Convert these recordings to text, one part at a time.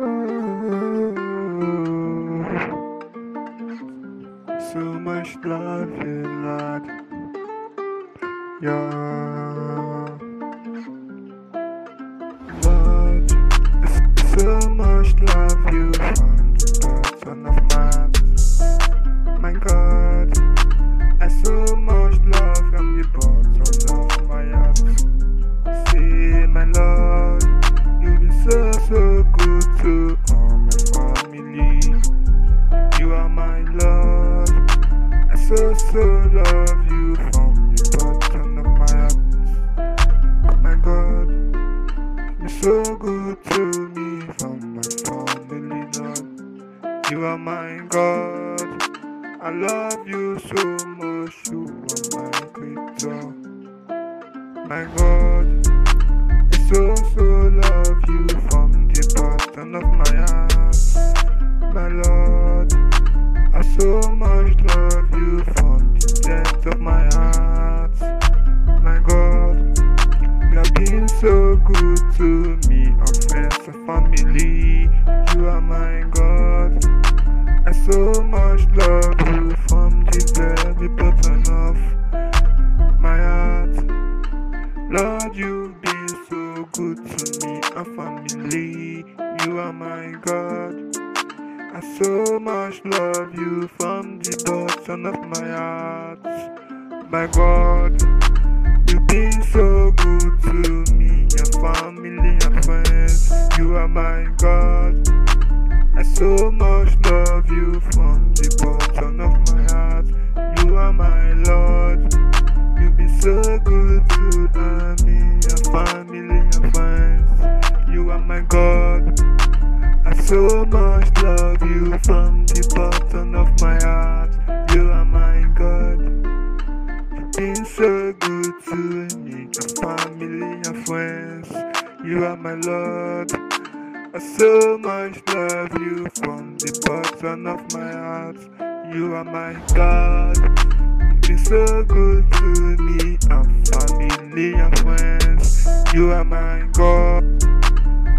So much love you, Lord. Yeah. Lord, so much love you so, so love you from the bottom of my heart. My God, you're so good to me from my family, Lord. You are my God. I love you so much. You are my creator. My God, I so, so good to me, our friends and family. You are my God. I so much love you from the very bottom of my heart. Lord, you've been so good to me and family. You are my God. I so much love you from the bottom of my heart. My God, you've been so good to me, your family and friends. You are my God. I so much love you from the bottom of my heart. You are my Lord. You've been so good to me, your family and friends. You are my God. I so much love Been so good to me, your family and friends. You are my Lord. I so much love you from the bottom of my heart. You are my God. You've been so good to me and family and friends. You are my God.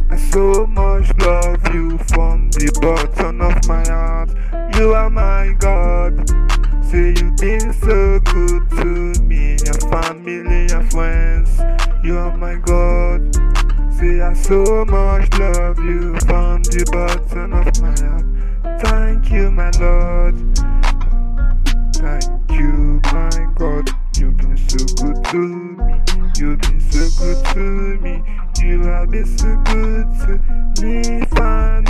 I so much love you from the bottom of my heart. You are my God. Say you've been good to me, your family your friends. You are my God. Say I so much love you from the bottom of my heart. Thank you, my Lord. Thank you, my God. You've been so good to me. You've been so good to me. You have been so good to me, family